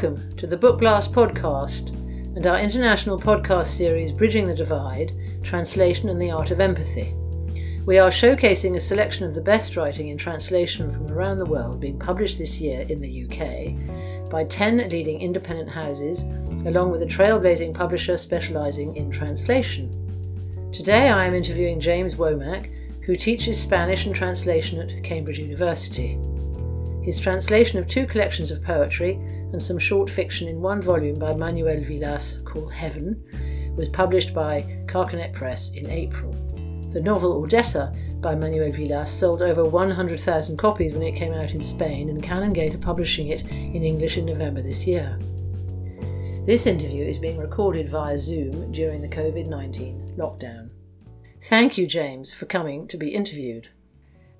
Welcome to the Book Blast podcast and our international podcast series Bridging the Divide Translation and the Art of Empathy. We are showcasing a selection of the best writing in translation from around the world being published this year in the UK by 10 leading independent houses, along with a trailblazing publisher specialising in translation. Today I am interviewing James Womack, who teaches Spanish and translation at Cambridge University. His translation of two collections of poetry and some short fiction in one volume by Manuel Vilas called Heaven was published by Carcanet Press in April. The novel Ordesa by Manuel Vilas sold over 100,000 copies when it came out in Spain, and Canongate are publishing it in English in November this year. This interview is being recorded via Zoom during the COVID 19 lockdown. Thank you, James, for coming to be interviewed.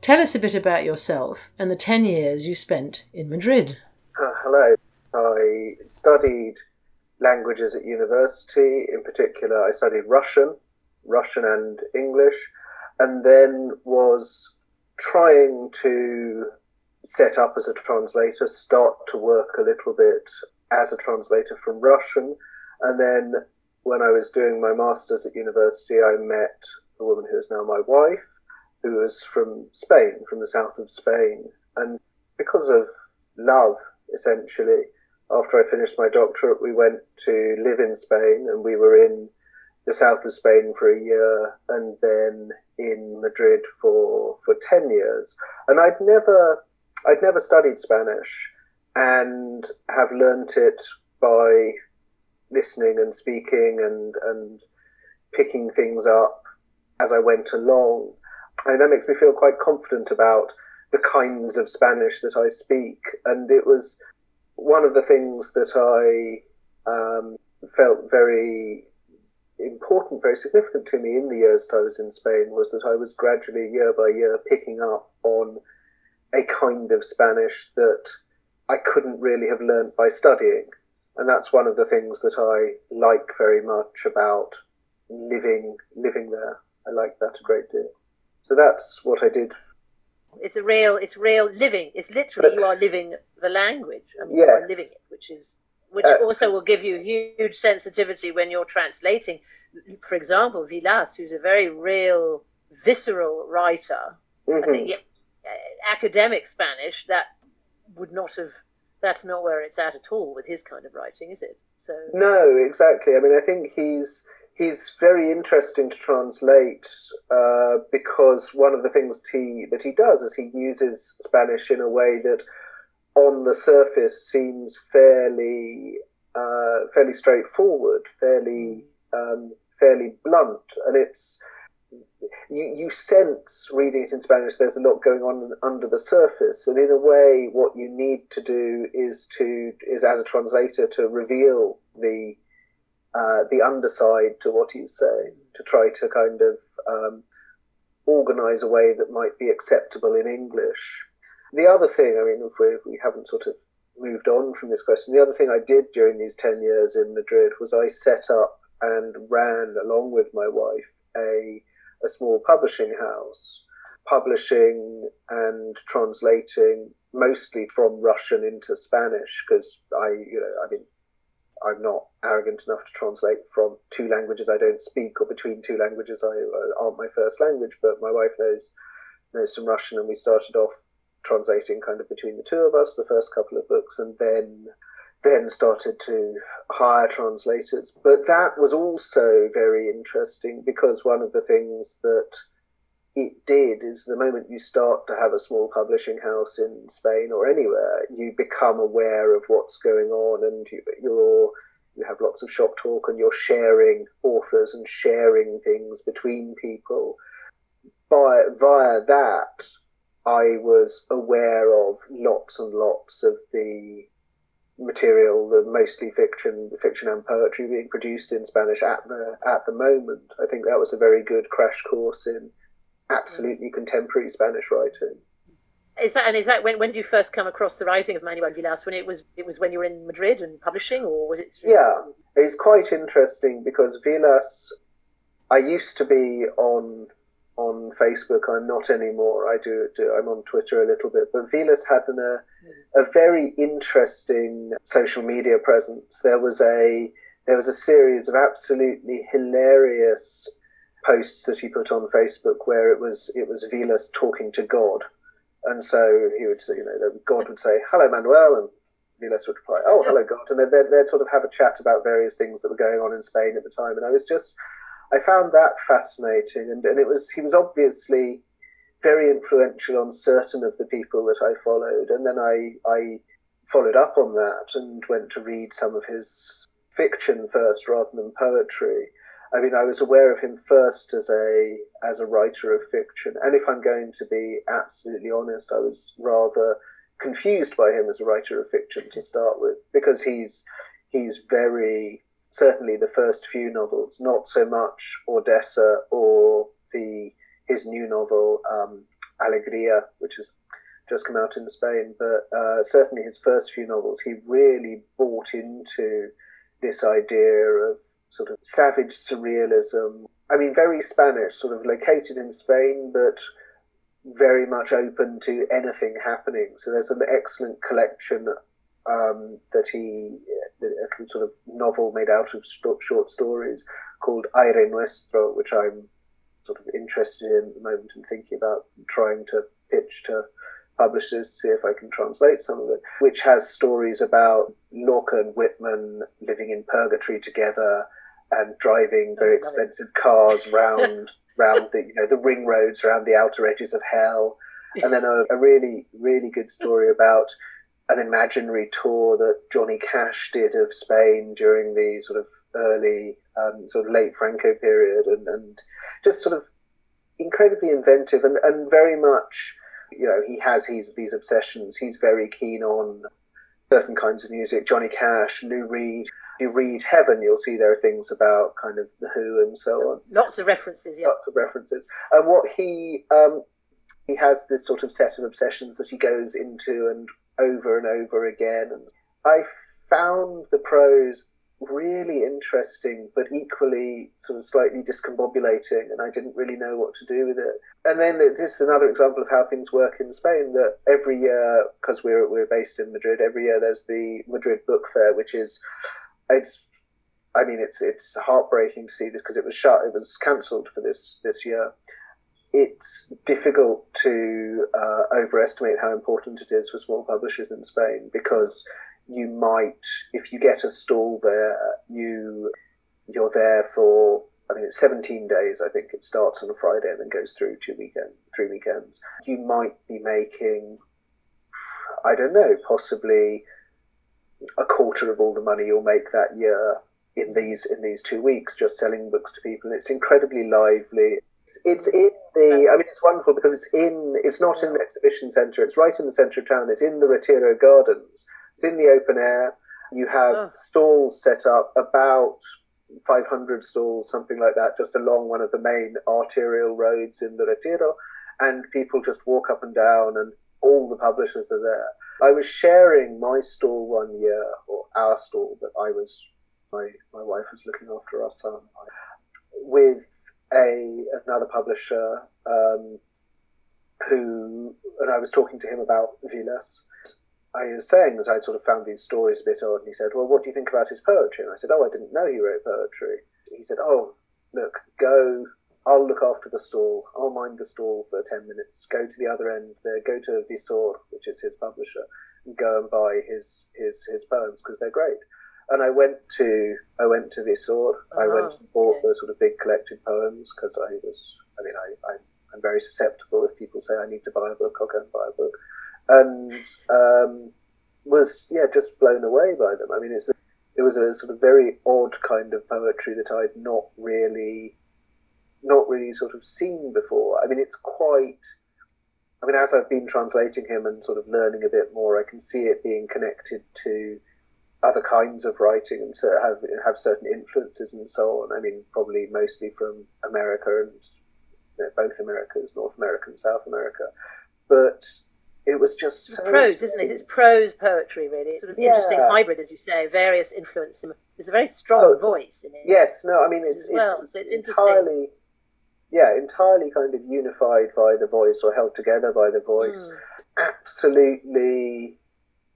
Tell us a bit about yourself and the 10 years you spent in Madrid. Uh, hello. I studied languages at university. In particular, I studied Russian, Russian and English, and then was trying to set up as a translator, start to work a little bit as a translator from Russian. And then when I was doing my master's at university, I met a woman who is now my wife, who was from Spain, from the south of Spain. And because of love, essentially, after I finished my doctorate, we went to live in Spain, and we were in the south of Spain for a year, and then in Madrid for for ten years. And I'd never I'd never studied Spanish, and have learnt it by listening and speaking and and picking things up as I went along. And that makes me feel quite confident about the kinds of Spanish that I speak. And it was one of the things that I um, felt very important, very significant to me in the years that I was in Spain was that I was gradually, year by year, picking up on a kind of Spanish that I couldn't really have learnt by studying. And that's one of the things that I like very much about living living there. I like that a great deal. So that's what I did it's a real, it's real living. It's literally you are living the language. I mean, yes. You are living it, which is which uh, also will give you huge sensitivity when you're translating. For example, Vilas, who's a very real, visceral writer. Mm-hmm. I think yeah, academic Spanish that would not have. That's not where it's at at all with his kind of writing, is it? So no, exactly. I mean, I think he's he's very interesting to translate uh, because one of the things he that he does is he uses Spanish in a way that, on the surface, seems fairly uh, fairly straightforward, fairly um, fairly blunt, and it's you, you sense reading it in Spanish there's a lot going on under the surface and in a way what you need to do is to is as a translator to reveal the uh, the underside to what he's saying, to try to kind of um, organize a way that might be acceptable in English. The other thing, I mean, if we, if we haven't sort of moved on from this question, the other thing I did during these 10 years in Madrid was I set up and ran, along with my wife, a, a small publishing house, publishing and translating mostly from Russian into Spanish, because I, you know, I mean, I'm not arrogant enough to translate from two languages I don't speak or between two languages I uh, aren't my first language. But my wife knows knows some Russian, and we started off translating kind of between the two of us the first couple of books, and then then started to hire translators. But that was also very interesting because one of the things that it did is the moment you start to have a small publishing house in Spain or anywhere, you become aware of what's going on, and you, you're you have lots of shop talk, and you're sharing authors and sharing things between people. By via that, I was aware of lots and lots of the material, the mostly fiction, fiction and poetry being produced in Spanish at the at the moment. I think that was a very good crash course in absolutely contemporary Spanish writing. Is that and is that when, when did you first come across the writing of Manuel Vilas? When it was it was when you were in Madrid and publishing, or was it? Yeah, it's quite interesting because Vilas. I used to be on on Facebook. I'm not anymore. I do, do I'm on Twitter a little bit, but Vilas had an, uh, a very interesting social media presence. There was a there was a series of absolutely hilarious posts that he put on Facebook where it was it was Vilas talking to God, and so he would say, you know, God would say, "Hello, Manuel," and Vilas would reply, "Oh, hello, God," and then they'd, they'd sort of have a chat about various things that were going on in Spain at the time, and I was just I found that fascinating, and, and it was he was obviously very influential on certain of the people that I followed, and then I I followed up on that and went to read some of his fiction first rather than poetry. I mean, I was aware of him first as a as a writer of fiction, and if I'm going to be absolutely honest, I was rather confused by him as a writer of fiction to start with, because he's he's very certainly the first few novels, not so much Ordesa or the his new novel um, Alegria, which has just come out in Spain, but uh, certainly his first few novels, he really bought into this idea of sort of savage surrealism. I mean, very Spanish, sort of located in Spain, but very much open to anything happening. So there's an excellent collection um, that he, a sort of novel made out of short stories called Aire Nuestro, which I'm sort of interested in at the moment and thinking about trying to pitch to publishers to see if I can translate some of it, which has stories about Lorca and Whitman living in purgatory together and driving very expensive cars round round the you know the ring roads around the outer edges of hell, and then a, a really really good story about an imaginary tour that Johnny Cash did of Spain during the sort of early um, sort of late Franco period, and, and just sort of incredibly inventive and, and very much you know, he has his these obsessions. He's very keen on certain kinds of music. Johnny Cash, Lou Reed. If you read Heaven, you'll see there are things about kind of the Who and so on. Lots of references, yeah. Lots of references. And what he um, he has this sort of set of obsessions that he goes into and over and over again. And I found the prose really interesting, but equally sort of slightly discombobulating, and I didn't really know what to do with it. And then this is another example of how things work in Spain. That every year, because we're we're based in Madrid, every year there's the Madrid Book Fair, which is it's. I mean, it's it's heartbreaking to see this because it was shut. It was cancelled for this this year. It's difficult to uh, overestimate how important it is for small publishers in Spain because you might, if you get a stall there, you you're there for. I mean, it's 17 days. I think it starts on a Friday and then goes through two weekend, three weekends. You might be making, I don't know, possibly a quarter of all the money you'll make that year in these in these two weeks just selling books to people. It's incredibly lively. It's in the. I mean, it's wonderful because it's in. It's not in the exhibition centre. It's right in the centre of town. It's in the Retiro Gardens. It's in the open air. You have oh. stalls set up about 500 stalls, something like that, just along one of the main arterial roads in the Retiro, and people just walk up and down, and all the publishers are there. I was sharing my stall one year, or our stall that I was, my my wife was looking after our son, with a another publisher um, who, and I was talking to him about Vilas, I was saying that I'd sort of found these stories a bit odd, and he said, "Well, what do you think about his poetry?" And I said, "Oh, I didn't know he wrote poetry." He said, "Oh, look, go. I'll look after the stall. I'll mind the stall for ten minutes. Go to the other end there. Go to Visor, which is his publisher, and go and buy his his his poems because they're great." And I went to I went to Visor. Oh, I went and bought okay. the sort of big collected poems because I was. I mean, I, I I'm very susceptible. If people say I need to buy a book, I'll go and buy a book and um, was yeah just blown away by them. I mean, it's a, it was a sort of very odd kind of poetry that I'd not really not really sort of seen before. I mean, it's quite. I mean, as I've been translating him and sort of learning a bit more, I can see it being connected to other kinds of writing and so have have certain influences and so on. I mean, probably mostly from America and you know, both Americas, North America and South America. But it was just so prose, isn't it? It's prose poetry, really. It's sort of yeah. interesting hybrid, as you say, various influences. There's a very strong oh, voice in it. Yes, no, I mean it's well. it's, so it's entirely, yeah, entirely kind of unified by the voice or held together by the voice. Mm. Absolutely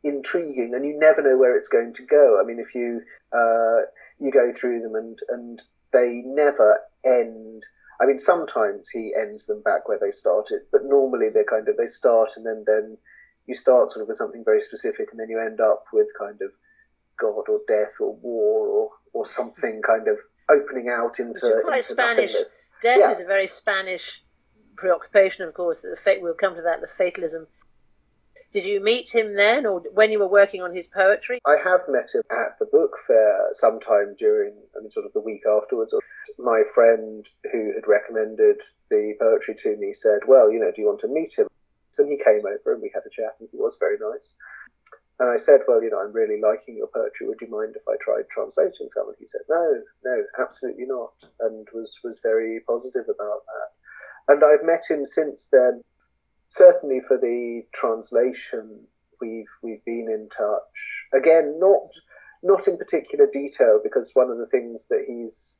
intriguing, and you never know where it's going to go. I mean, if you uh, you go through them and and they never end. I mean, sometimes he ends them back where they started, but normally they're kind of they start and then then you start sort of with something very specific, and then you end up with kind of God or death or war or or something kind of opening out into quite into Spanish. nothingness. Death Yeah. is a very Spanish preoccupation, of course. The fate we'll come to that. The fatalism. Did you meet him then, or when you were working on his poetry? I have met him at the book fair sometime during, I mean, sort of the week afterwards. My friend who had recommended the poetry to me said, Well, you know, do you want to meet him? So he came over and we had a chat, and he was very nice. And I said, Well, you know, I'm really liking your poetry. Would you mind if I tried translating some? And he said, No, no, absolutely not. And was, was very positive about that. And I've met him since then. Certainly for the translation, we've we've been in touch. Again, not not in particular detail because one of the things that he's,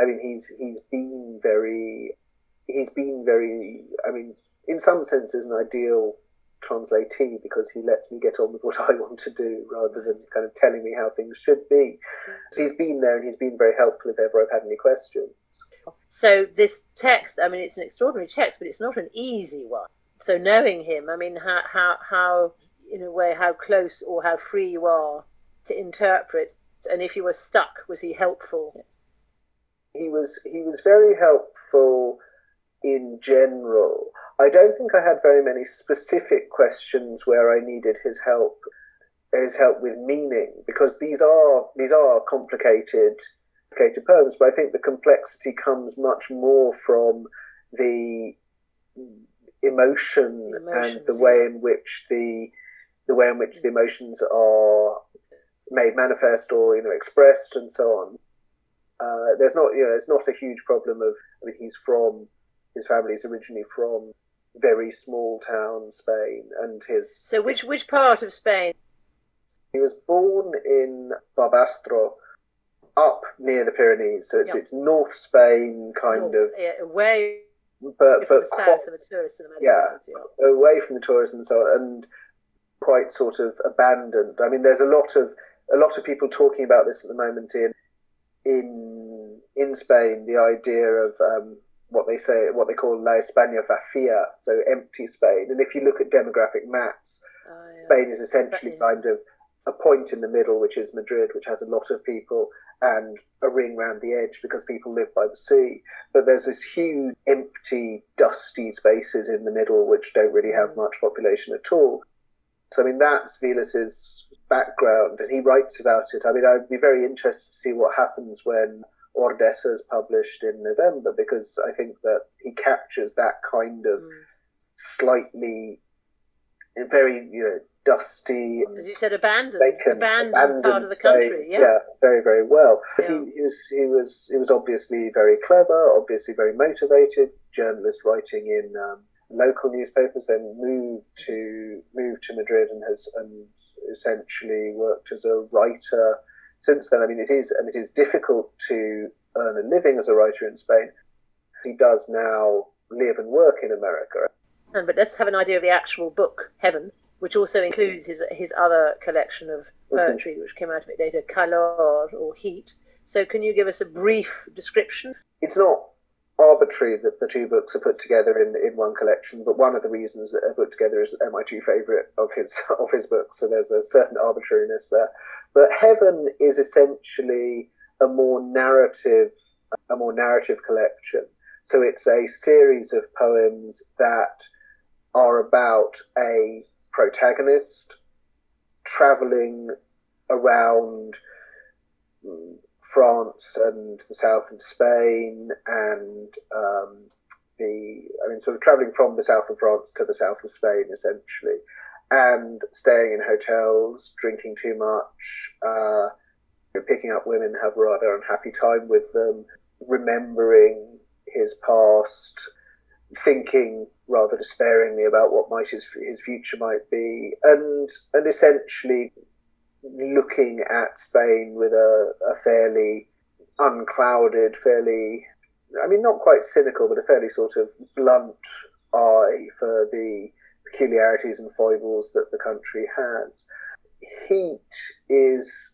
I mean, he's he's been very, he's been very. I mean, in some senses, an ideal translatee because he lets me get on with what I want to do rather than kind of telling me how things should be. So he's been there and he's been very helpful if ever I've had any questions. So this text, I mean, it's an extraordinary text, but it's not an easy one. So knowing him, I mean, how how how in a way how close or how free you are to interpret, and if you were stuck, was he helpful? he was he was very helpful in general. I don't think I had very many specific questions where I needed his help his help with meaning because these are these are complicated complicated poems, but I think the complexity comes much more from the emotion The and the way yeah. in which the the way in which the emotions are made manifest or you know expressed and so on. Uh, there's not you know there's not a huge problem of I mean he's from his family's originally from very small town Spain and his So which which part of Spain? he was born in Barbastro up near the Pyrenees so it's Yeah. it's North Spain kind North, of yeah, away but but the quite- of the tourists and the Yeah. yeah. away from the tourism and so on, and quite sort of abandoned. I mean, there's a lot of a lot of people talking about this at the moment in in in Spain. The idea of um, what they say, what they call La España vacía, so empty Spain. And if you look at demographic maps, Oh, yeah. Spain is essentially kind of a point in the middle, which is Madrid, which has a lot of people, and a ring round the edge because people live by the sea. But there's this huge, empty, dusty spaces in the middle which don't really have Mm. much population at all. So, I mean, that's Vilas's background, and he writes about it. I mean, I'd be very interested to see what happens when Ordesa is published in November because I think that he captures that kind of Mm. slightly, very, you know, dusty, As you said, abandoned, vacant, abandoned, part of the country. Spain. Yeah. very, very well. Yeah. He, he was, he was, he was obviously very clever, obviously very motivated. Journalist writing in um, local newspapers, then moved to moved to Madrid and has and essentially worked as a writer since then. I mean, it is and it is difficult to earn a living as a writer in Spain. He does now live and work in America. And, but let's have an idea of the actual book, Heaven, which also includes his his other collection of poetry, which came out a bit later, Calor or Heat. So, can you give us a brief description? it's not arbitrary that the two books are put together in, in one collection, but one of the reasons that they're put together is that they're my two favourite of his of his books, so there's a certain arbitrariness there. But Heaven is essentially a more narrative a more narrative collection. So it's a series of poems that are about a protagonist travelling around France and the south of Spain and um, the, I mean, sort of traveling from the south of France to the south of Spain, essentially, and staying in hotels, drinking too much, uh, picking up women, have a rather unhappy time with them, remembering his past, thinking rather despairingly about what might his his future might be, and and essentially looking at Spain with a, a fairly unclouded, fairly, I mean, not quite cynical, but a fairly sort of blunt eye for the peculiarities and foibles that the country has. Heat is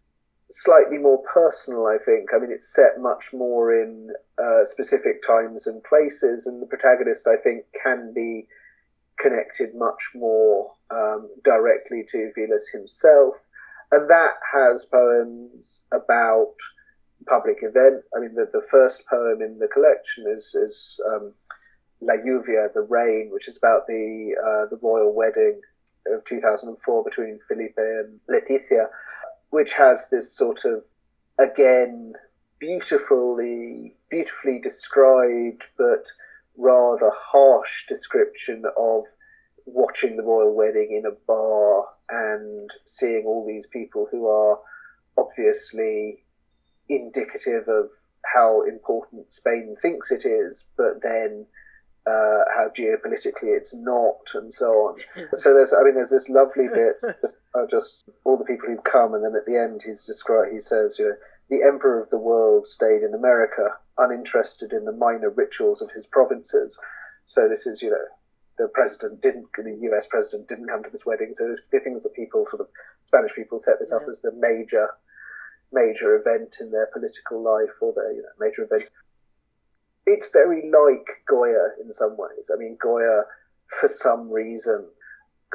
slightly more personal, I think. I mean, it's set much more in uh, specific times and places, and the protagonist, I think, can be connected much more um, directly to Vilas himself. And that has poems about public event. I mean, the, the first poem in the collection is, is um, La Lluvia, the rain, which is about the uh, the royal wedding of 2004 between Felipe and Letizia which has this sort of again beautifully beautifully described but rather harsh description of watching the royal wedding in a bar and seeing all these people who are obviously indicative of how important Spain thinks it is, but then uh, how geopolitically it's not, and so on. so there's, I mean, there's this lovely bit just all the people who've come, and then at the end he's described. He says, you know, the emperor of the world stayed in America, uninterested in the minor rituals of his provinces. So this is, you know, the president didn't, the U.S. president didn't come to this wedding. So the things that people sort of Spanish people set this up as the major, major event in their political life or their you know, major event it's very like Goya in some ways. I mean, Goya, for some reason,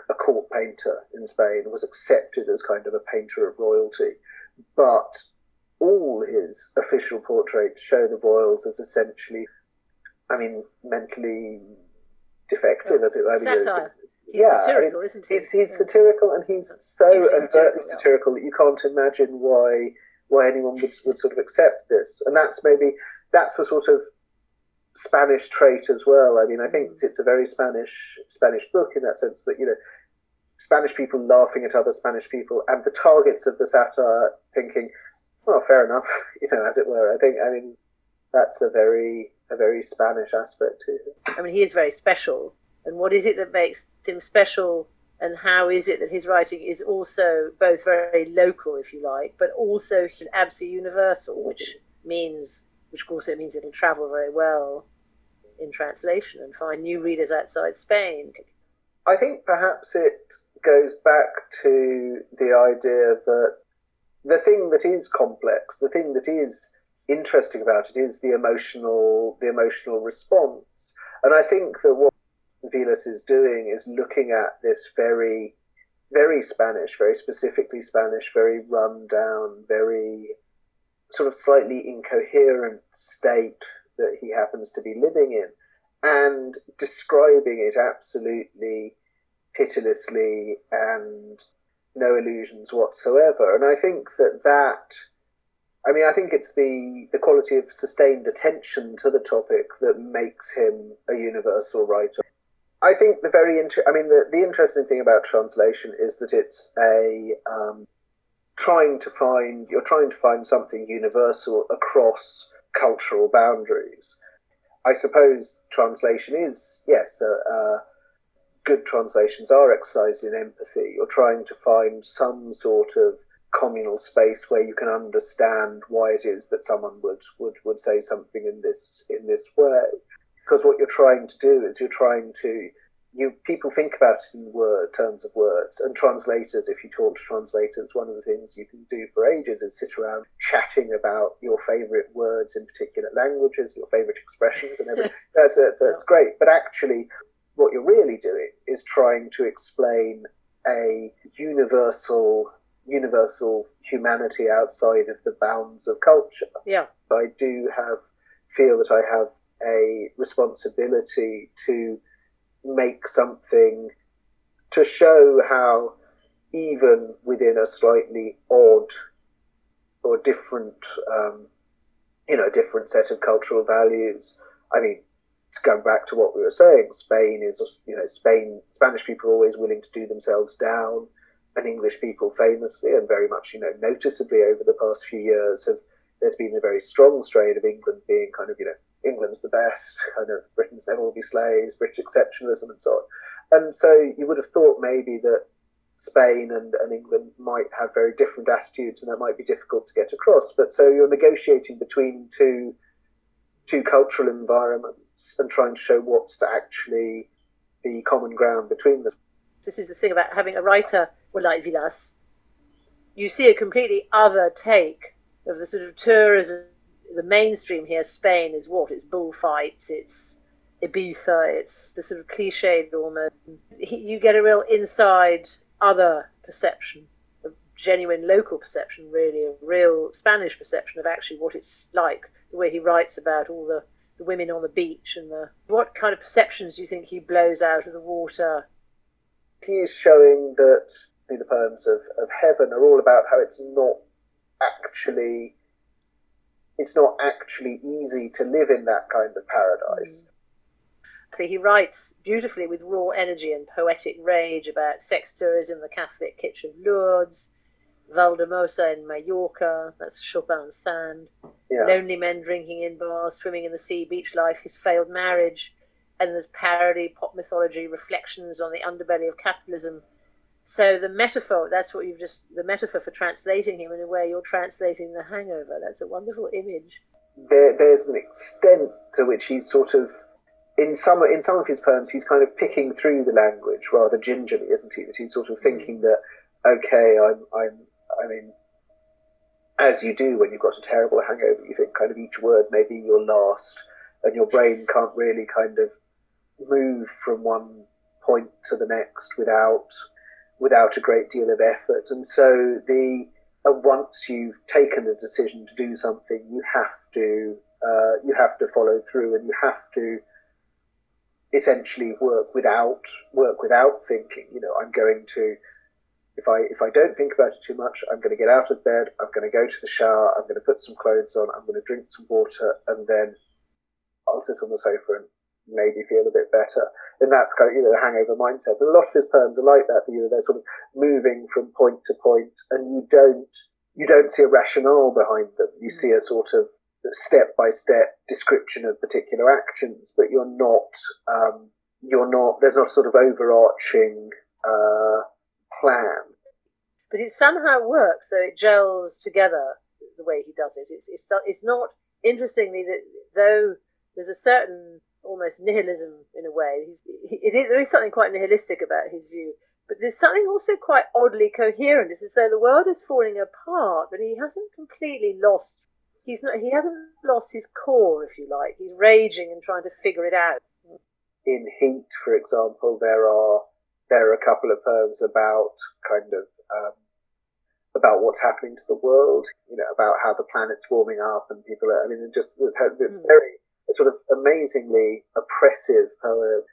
a court painter in Spain, was accepted as kind of a painter of royalty, but all his official portraits show the royals as essentially, I mean, mentally defective, as it were. Satire. He's yeah, satirical, I mean, isn't he? He's, he's yeah. satirical, and he's so overtly satirical that you can't imagine why why anyone would, would sort of accept this. And that's maybe that's the sort of Spanish trait as well. I mean, I think mm. it's a very Spanish Spanish book in that sense that you know Spanish people laughing at other Spanish people and the targets of the satire thinking, well, fair enough, you know, as it were. I think I mean that's a very a very Spanish aspect to him. I mean, he is very special, and what is it that makes him special? And how is it that his writing is also both very local, if you like, but also absolutely universal, which means which of course it means it'll travel very well in translation and find new readers outside Spain. I think perhaps it goes back to the idea that the thing that is complex, the thing that is interesting about it is the emotional the emotional response. And I think that what Vilas is doing is looking at this very very Spanish, very specifically Spanish, very run down, very sort of slightly incoherent state that he happens to be living in and describing it absolutely pitilessly and no illusions whatsoever. And I think that that, I mean, I think it's the, the quality of sustained attention to the topic that makes him a universal writer. I think the very, inter- I mean, the, the interesting thing about translation is that it's a, um, trying to find you're trying to find something universal across cultural boundaries. I suppose translation is yes, uh, uh, good translations are exercised in empathy. You're trying to find some sort of communal space where you can understand why it is that someone would, would, would say something in this in this way. Because what you're trying to do is you're trying to you people think about it in word terms of words and translators if you talk to translators one of the things you can do for ages is sit around chatting about your favorite words in particular languages your favorite expressions and everything. That's, that's, that's great. But actually what you're really doing is trying to explain a universal universal humanity outside of the bounds of culture. Yeah. I do have feel that i have a responsibility to make something to show how even within a slightly odd or different, um, you know, different set of cultural values. I mean, to go back to what we were saying, Spain is, you know, Spain, Spanish people are always willing to do themselves down, and English people famously and very much, you know, noticeably over the past few years have, there's been a very strong strain of England being kind of, you know, England's the best, kind of Britain's never will be slaves, British exceptionalism, and so on. And so you would have thought maybe that Spain and, and England might have very different attitudes, and that might be difficult to get across. But so you're negotiating between two two cultural environments and trying to show what's to actually the common ground between them. This is the thing about having a writer like Vilas, you see a completely other take of the sort of tourism. The mainstream here, Spain, is what? It's bullfights, it's Ibiza, it's the sort of cliched almost. You get a real inside other perception, a genuine local perception, really, a real Spanish perception of actually what it's like. The way he writes about all the, the women on the beach and the what kind of perceptions do you think he blows out of the water? He's showing that the poems of, of heaven are all about how it's not actually it's not actually easy to live in that kind of paradise. Mm he writes beautifully with raw energy and poetic rage about sex tourism, the Catholic kitchen of Lourdes, Valldemossa in Mallorca, that's Chopin's sand, yeah. lonely men drinking in bars, swimming in the sea, beach life, his failed marriage, and there's parody, pop mythology, reflections on the underbelly of capitalism. So the metaphor, that's what you've just, the metaphor for translating him in a way, you're translating the hangover. That's a wonderful image. There, there's an extent to which he's sort of in some in some of his poems, he's kind of picking through the language rather gingerly, isn't he? That he's sort of thinking that, okay, I'm, I'm, I mean, as you do when you've got a terrible hangover, you think kind of each word may be your last, and your brain can't really kind of move from one point to the next without without a great deal of effort. And so the and once you've taken a decision to do something, you have to uh, you have to follow through, and you have to essentially work without work without thinking. You know, I'm going to if I if I don't think about it too much, I'm going to get out of bed. I'm going to go to the shower. I'm going to put some clothes on. I'm going to drink some water, and then I'll sit on the sofa and maybe feel a bit better. And that's kind of you know the hangover mindset. And a lot of his poems are like that. You know, they're sort of moving from point to point, and you don't you don't see a rationale behind them. You see a sort of step by step description of particular actions, but you're not um, you're not there's not a sort of overarching uh, plan. But it somehow works, though it gels together the way he does it. It's it's, it's not interestingly that though there's a certain almost nihilism in a way. It is, there is something quite nihilistic about his view, but there's something also quite oddly coherent. It's as though the world is falling apart, but he hasn't completely lost he's not he hasn't lost his core, if you like. He's raging and trying to figure it out. In Heat, for example, there are there are a couple of poems about kind of um, about what's happening to the world. You know, about how the planet's warming up and people are. I mean, it just it's, it's mm. very sort of amazingly oppressive poem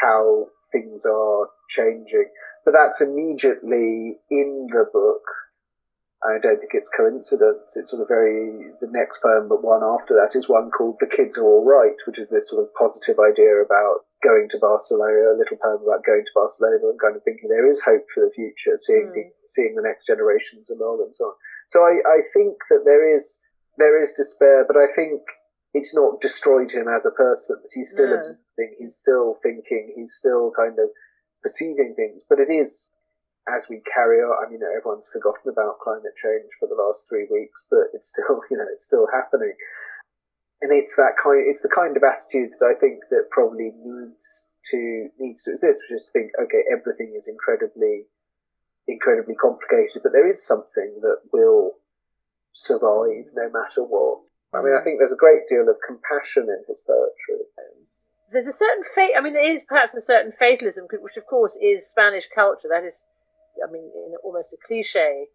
how things are changing. But that's immediately in the book I don't think it's coincidence. It's sort of very the next poem, but one after that is one called "The Kids Are All Right," which is this sort of positive idea about going to Barcelona. A little poem about going to Barcelona and kind of thinking there is hope for the future, seeing mm. the, seeing the next generations along and so on. So I, I think that there is there is despair, but I think it's not destroyed him as a person. He's still no. he's still thinking, he's still kind of perceiving things, but it is as we carry on, I mean, everyone's forgotten about climate change for the last three weeks, but it's still, you know, it's still happening. And it's that kind, it's the kind of attitude that I think that probably needs to needs to exist, which is to think, okay, everything is incredibly, incredibly complicated, but there is something that will survive no matter what. I mean, I think there's a great deal of compassion in his poetry. There's a certain fate. I mean, there is perhaps a certain fatalism, which of course is Spanish culture. That is I mean, in almost a cliche.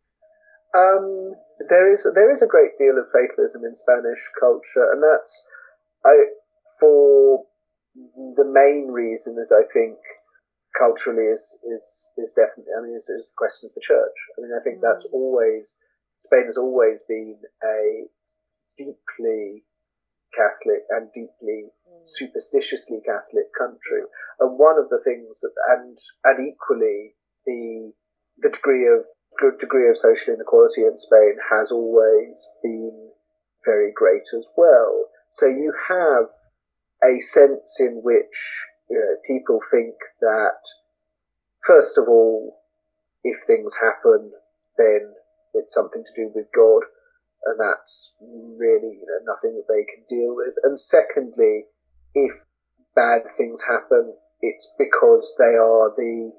Um, there is there is a great deal of fatalism in Spanish culture, and that's I for the main reason is I think culturally is is is definitely I mean is, is the question of the church. I mean I think mm. that's always Spain has always been a deeply Catholic and deeply mm. superstitiously Catholic country, and one of the things that and and equally the the degree of degree of social inequality in Spain has always been very great as well. So you have a sense in which you know, people think that, first of all, if things happen, then it's something to do with God, and that's really you know, nothing that they can deal with. And secondly, if bad things happen, it's because they are the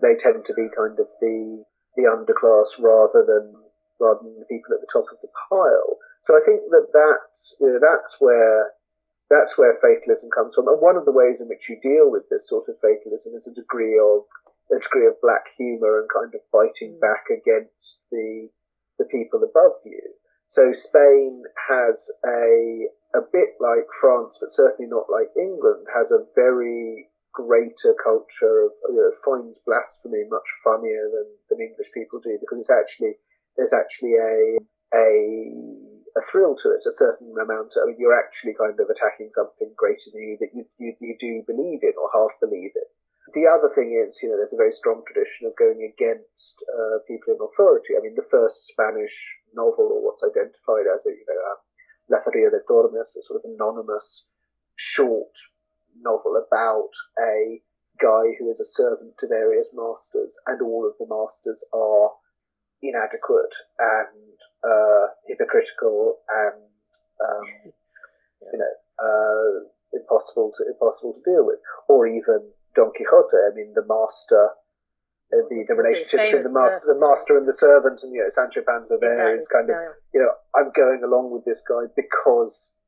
they tend to be kind of the the underclass rather than rather than the people at the top of the pile. So I think that that's you know, that's where that's where fatalism comes from. And one of the ways in which you deal with this sort of fatalism is a degree of a degree of black humour and kind of fighting mm. back against the the people above you. So Spain has a a bit like France, but certainly not like England, has a very greater culture of you know, finds blasphemy much funnier than, than English people do because it's actually there's actually a a a thrill to it, a certain amount. I mean, you're actually kind of attacking something greater than you that you, you, you do believe in or half believe in. The other thing is, you know, there's a very strong tradition of going against uh, people in authority. I mean, the first Spanish novel, or what's identified as a, you know, um, Lazarillo de Tormes, a sort of anonymous short novel about a guy who is a servant to various masters, and all of the masters are inadequate and uh, hypocritical and um, you know uh, impossible to impossible to deal with, or even Don Quixote. I mean, the master, uh, the, the relationship between the master, the master and the servant, and you know, Sancho Panza there exactly. is kind of, you know, I'm going along with this guy because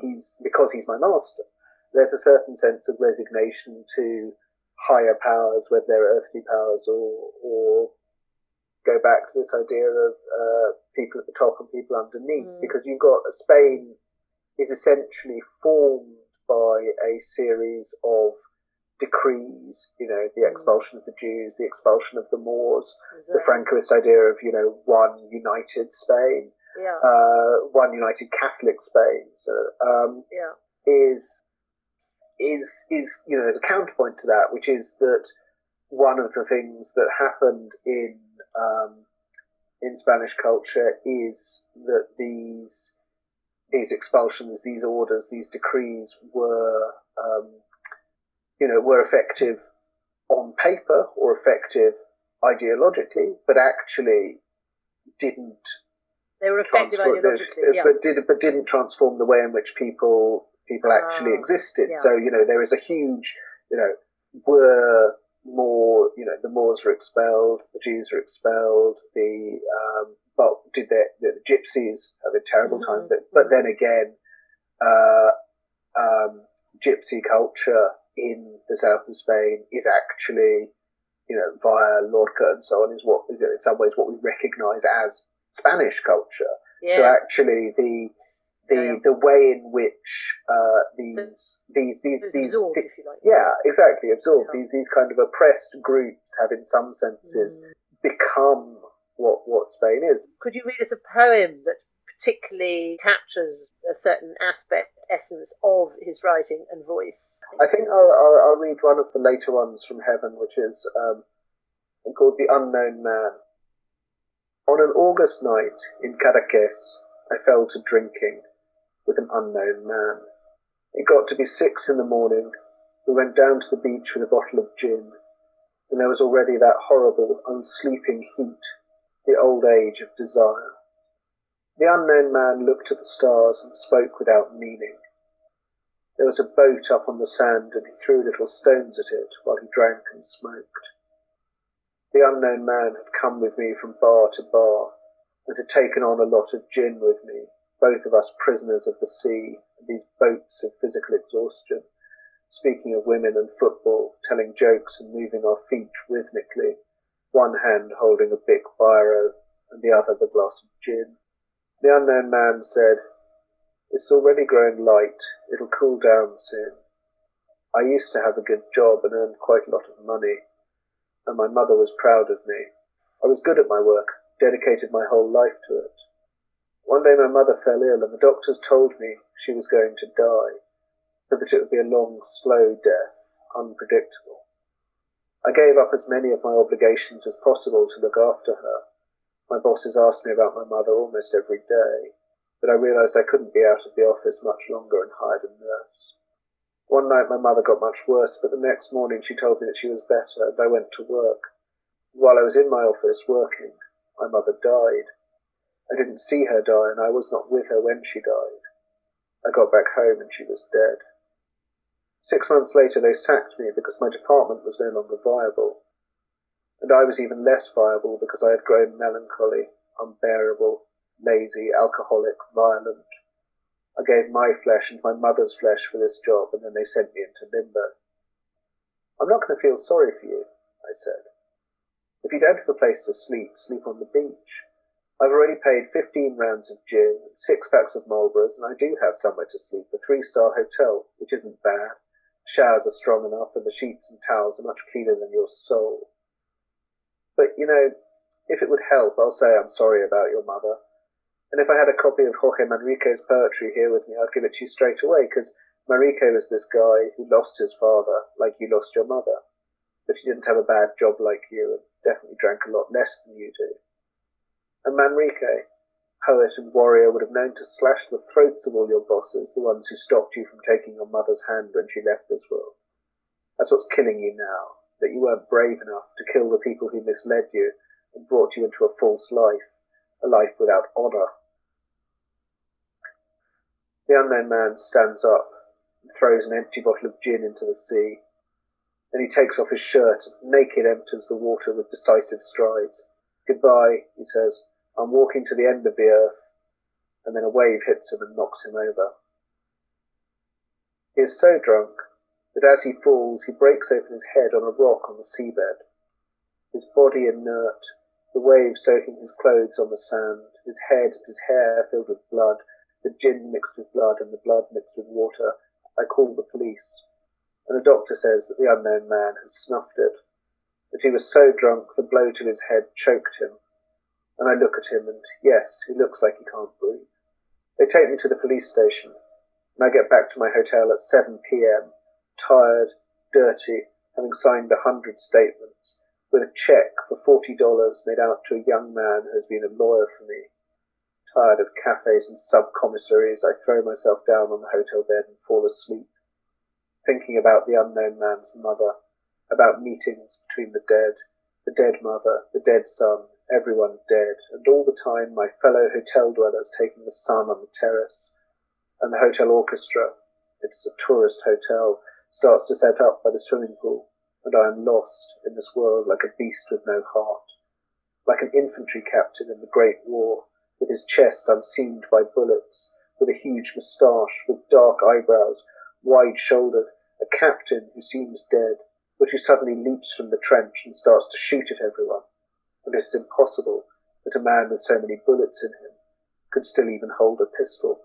he's because he's my master. There's a certain sense of resignation to higher powers, whether they're earthly powers or or go back to this idea of uh, people at the top and people underneath, mm. because you've got Spain is essentially formed by a series of decrees, you know, the mm. expulsion of the Jews, the expulsion of the Moors, exactly. the Francoist idea of, you know, one united Spain, yeah. uh, one united Catholic Spain, so, um, yeah. is is is you know there's a counterpoint to that, which is that one of the things that happened in um, in Spanish culture is that these these expulsions, these orders, these decrees were um, you know, were effective on paper or effective ideologically, but actually didn't. They were effective ideologically, yeah. but did but didn't transform the way in which people people uh, actually existed. Yeah. So you know, there is a huge, you know, were more, you know, the Moors were expelled, the Jews were expelled, the um, but did the, the gypsies have a terrible mm-hmm. time? But but then again, uh, um, gypsy culture in the south of Spain is actually, you know, via Lorca and so on, is what is in some ways what we recognise as Spanish culture. Yeah. So actually, the the yeah, yeah. the way in which uh, these, these these these absorbed, like. yeah exactly absorbed these these kind of oppressed groups have in some senses mm. become what what Spain is. Could you read us a poem that particularly captures a certain aspect essence of his writing and voice? I think I'll, I'll, I'll, read one of the later ones from Heaven, which is um, called The Unknown Man. On an August night in Cadaqués, I fell to drinking with an unknown man. It got to be six in the morning. We went down to the beach with a bottle of gin, and there was already that horrible, unsleeping heat, the old age of desire. The unknown man looked at the stars and spoke without meaning. There was a boat up on the sand, and he threw little stones at it while he drank and smoked. The unknown man had come with me from bar to bar, and had taken on a lot of gin with me, both of us prisoners of the sea, these boats of physical exhaustion, speaking of women and football, telling jokes and moving our feet rhythmically, one hand holding a big biro, and the other the glass of gin. The unknown man said, it's already growing light. It'll cool down soon. I used to have a good job and earned quite a lot of money, and my mother was proud of me. I was good at my work, dedicated my whole life to it. One day my mother fell ill, and the doctors told me she was going to die, but that it would be a long, slow death, unpredictable. I gave up as many of my obligations as possible to look after her. My bosses asked me about my mother almost every day but I realised I couldn't be out of the office much longer and hired a nurse. One night my mother got much worse, but the next morning she told me that she was better, and I went to work. While I was in my office working, my mother died. I didn't see her die, and I was not with her when she died. I got back home and she was dead. Six months later, they sacked me because my department was no longer viable. And I was even less viable because I had grown melancholy unbearable, lazy, alcoholic, violent. I gave my flesh and my mother's flesh for this job, and then they sent me into limbo. I'm not going to feel sorry for you, I said. If you don't have a place to sleep, sleep on the beach. I've already paid 15 rounds of gin, six packs of Marlboros, and I do have somewhere to sleep, a three star hotel, which isn't bad. The showers are strong enough, and the sheets and towels are much cleaner than your soul. But, you know, if it would help, I'll say I'm sorry about your mother. And if I had a copy of Jorge Manrique's poetry here with me, I'd give it to you straight away, because Manrique was this guy who lost his father like you lost your mother. But he didn't have a bad job like you, and definitely drank a lot less than you do. And Manrique, poet and warrior, would have known to slash the throats of all your bosses, the ones who stopped you from taking your mother's hand when she left this world. That's what's killing you now, that you weren't brave enough to kill the people who misled you and brought you into a false life, a life without honour. The unknown man stands up and throws an empty bottle of gin into the sea. Then he takes off his shirt and naked enters the water with decisive strides. Goodbye, he says. I'm walking to the end of the earth, and then a wave hits him and knocks him over. He is so drunk that as he falls, he breaks open his head on a rock on the seabed. His body inert, the waves soaking his clothes on the sand, his head and his hair filled with blood, the gin mixed with blood and the blood mixed with water. I call the police, and the doctor says that the unknown man has snuffed it, that he was so drunk the blow to his head choked him and I look at him, and yes, he looks like he can't breathe. They take me to the police station, and I get back to my hotel at 7 p.m., tired, dirty, having signed a hundred statements, with a check for $40 made out to a young man who has been a lawyer for me. Tired of cafes and sub-commissaries, I throw myself down on the hotel bed and fall asleep, thinking about the unknown man's mother, about meetings between the dead, the dead mother, the dead son, everyone dead, and all the time my fellow hotel dwellers taking the sun on the terrace, and the hotel orchestra, it is a tourist hotel, starts to set up by the swimming pool, and I am lost in this world like a beast with no heart, like an infantry captain in the Great War, with his chest unseamed by bullets, with a huge moustache, with dark eyebrows, wide shouldered, a captain who seems dead, but who suddenly leaps from the trench and starts to shoot at everyone and it is impossible that a man with so many bullets in him could still even hold a pistol.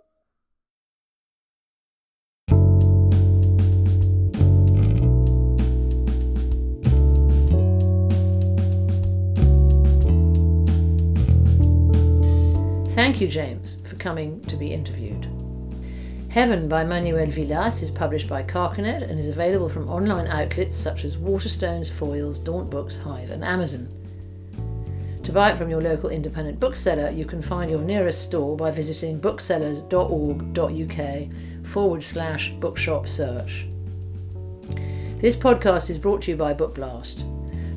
Thank you, James, for coming to be interviewed. Heaven by Manuel Vilas is published by Carcanet and is available from online outlets such as Waterstones, Foyles, Daunt Books, Hive, and Amazon. To buy it from your local independent bookseller, you can find your nearest store by visiting booksellers.org.uk forward slash bookshop search. This podcast is brought to you by Book Blast.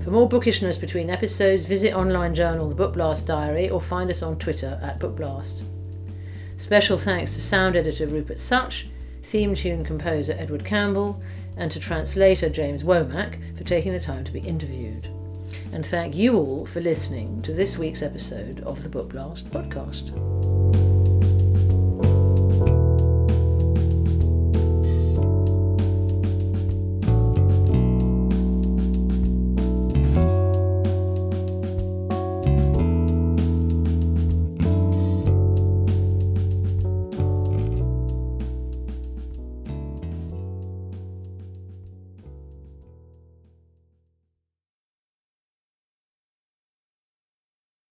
For more bookishness between episodes, visit online journal The Book Blast Diary or find us on Twitter at Book Blast. Special thanks to sound editor Rupert Such, theme tune composer Edward Campbell, and to translator James Womack for taking the time to be interviewed and thank you all for listening to this week's episode of the Book Blast podcast.